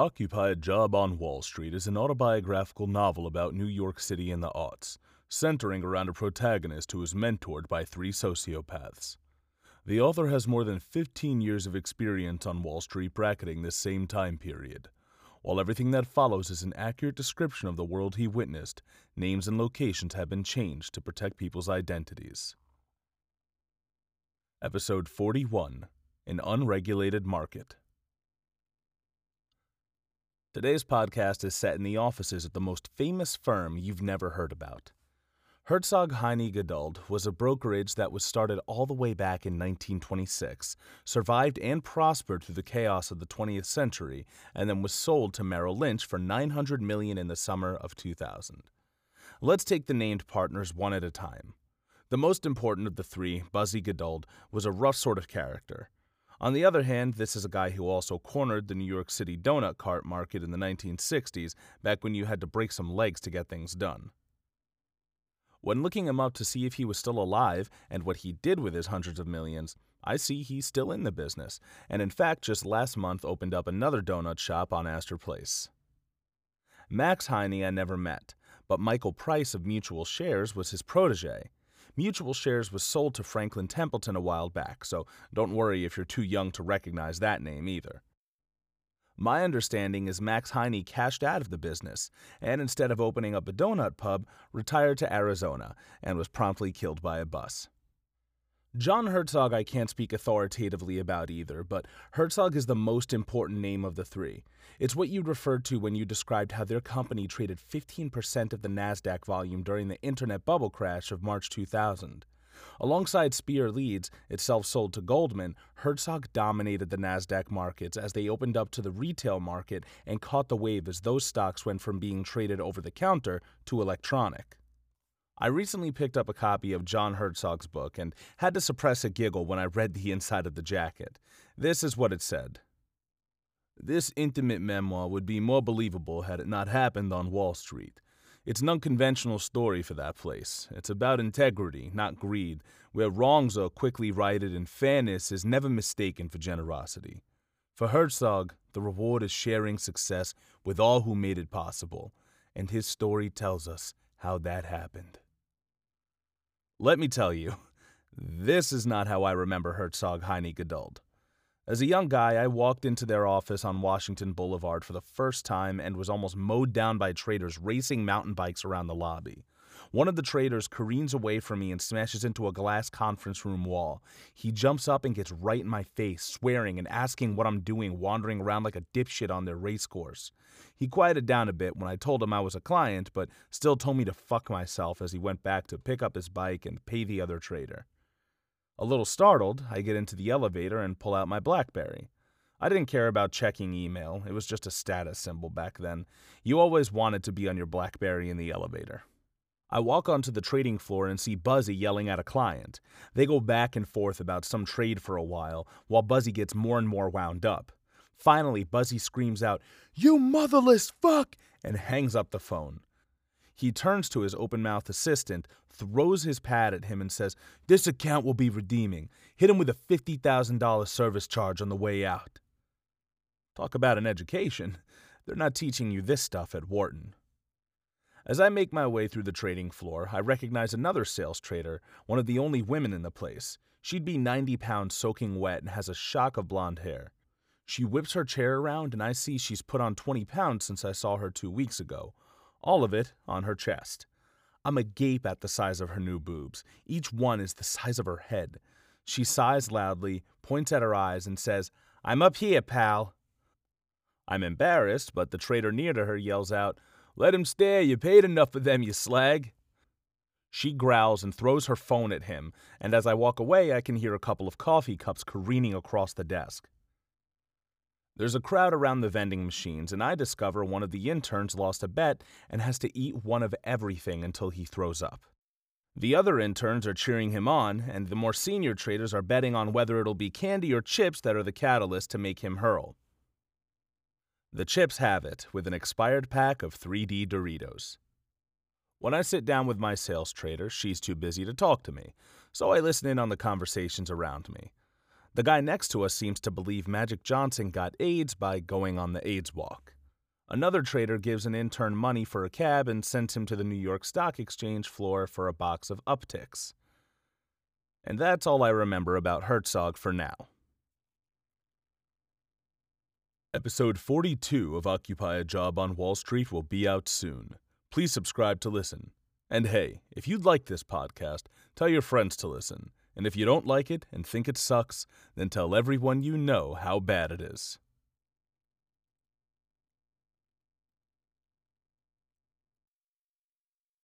Occupy a Job on Wall Street is an autobiographical novel about New York City and the aughts, centering around a protagonist who is mentored by three sociopaths. The author has more than 15 years of experience on Wall Street bracketing this same time period. While everything that follows is an accurate description of the world he witnessed, names and locations have been changed to protect people's identities. Episode 41 An Unregulated Market. Today's podcast is set in the offices of the most famous firm you've never heard about. Herzog Heine Geduld was a brokerage that was started all the way back in 1926, survived and prospered through the chaos of the 20th century, and then was sold to Merrill Lynch for 900 million in the summer of 2000. Let's take the named partners one at a time. The most important of the three, Buzzy Geduld, was a rough sort of character. On the other hand, this is a guy who also cornered the New York City donut cart market in the 1960s, back when you had to break some legs to get things done. When looking him up to see if he was still alive and what he did with his hundreds of millions, I see he's still in the business, and in fact, just last month opened up another donut shop on Astor Place. Max Heine I never met, but Michael Price of Mutual Shares was his protege. Mutual Shares was sold to Franklin Templeton a while back, so don't worry if you're too young to recognize that name either. My understanding is Max Heine cashed out of the business, and instead of opening up a donut pub, retired to Arizona and was promptly killed by a bus. John Herzog I can't speak authoritatively about either, but Herzog is the most important name of the three. It's what you referred to when you described how their company traded 15% of the NASDAQ volume during the internet bubble crash of March 2000. Alongside Spear Leeds, itself sold to Goldman, Herzog dominated the NASDAQ markets as they opened up to the retail market and caught the wave as those stocks went from being traded over the counter to electronic. I recently picked up a copy of John Herzog's book and had to suppress a giggle when I read the inside of the jacket. This is what it said This intimate memoir would be more believable had it not happened on Wall Street. It's an unconventional story for that place. It's about integrity, not greed, where wrongs are quickly righted and fairness is never mistaken for generosity. For Herzog, the reward is sharing success with all who made it possible, and his story tells us how that happened. Let me tell you, this is not how I remember Herzog Heine Geduld. As a young guy, I walked into their office on Washington Boulevard for the first time and was almost mowed down by traders racing mountain bikes around the lobby. One of the traders careens away from me and smashes into a glass conference room wall. He jumps up and gets right in my face, swearing and asking what I'm doing wandering around like a dipshit on their race course. He quieted down a bit when I told him I was a client, but still told me to fuck myself as he went back to pick up his bike and pay the other trader. A little startled, I get into the elevator and pull out my Blackberry. I didn't care about checking email, it was just a status symbol back then. You always wanted to be on your Blackberry in the elevator. I walk onto the trading floor and see Buzzy yelling at a client. They go back and forth about some trade for a while, while Buzzy gets more and more wound up. Finally, Buzzy screams out, You motherless fuck! and hangs up the phone. He turns to his open mouthed assistant, throws his pad at him, and says, This account will be redeeming. Hit him with a $50,000 service charge on the way out. Talk about an education. They're not teaching you this stuff at Wharton. As I make my way through the trading floor, I recognize another sales trader, one of the only women in the place. She'd be 90 pounds soaking wet and has a shock of blonde hair. She whips her chair around, and I see she's put on 20 pounds since I saw her two weeks ago, all of it on her chest. I'm agape at the size of her new boobs. Each one is the size of her head. She sighs loudly, points at her eyes, and says, I'm up here, pal. I'm embarrassed, but the trader near to her yells out, let him stare, you paid enough for them, you slag. She growls and throws her phone at him, and as I walk away, I can hear a couple of coffee cups careening across the desk. There's a crowd around the vending machines, and I discover one of the interns lost a bet and has to eat one of everything until he throws up. The other interns are cheering him on, and the more senior traders are betting on whether it'll be candy or chips that are the catalyst to make him hurl. The chips have it, with an expired pack of 3D Doritos. When I sit down with my sales trader, she's too busy to talk to me, so I listen in on the conversations around me. The guy next to us seems to believe Magic Johnson got AIDS by going on the AIDS walk. Another trader gives an intern money for a cab and sends him to the New York Stock Exchange floor for a box of upticks. And that's all I remember about Herzog for now. Episode 42 of Occupy a Job on Wall Street will be out soon. Please subscribe to listen. And hey, if you'd like this podcast, tell your friends to listen. And if you don't like it and think it sucks, then tell everyone you know how bad it is.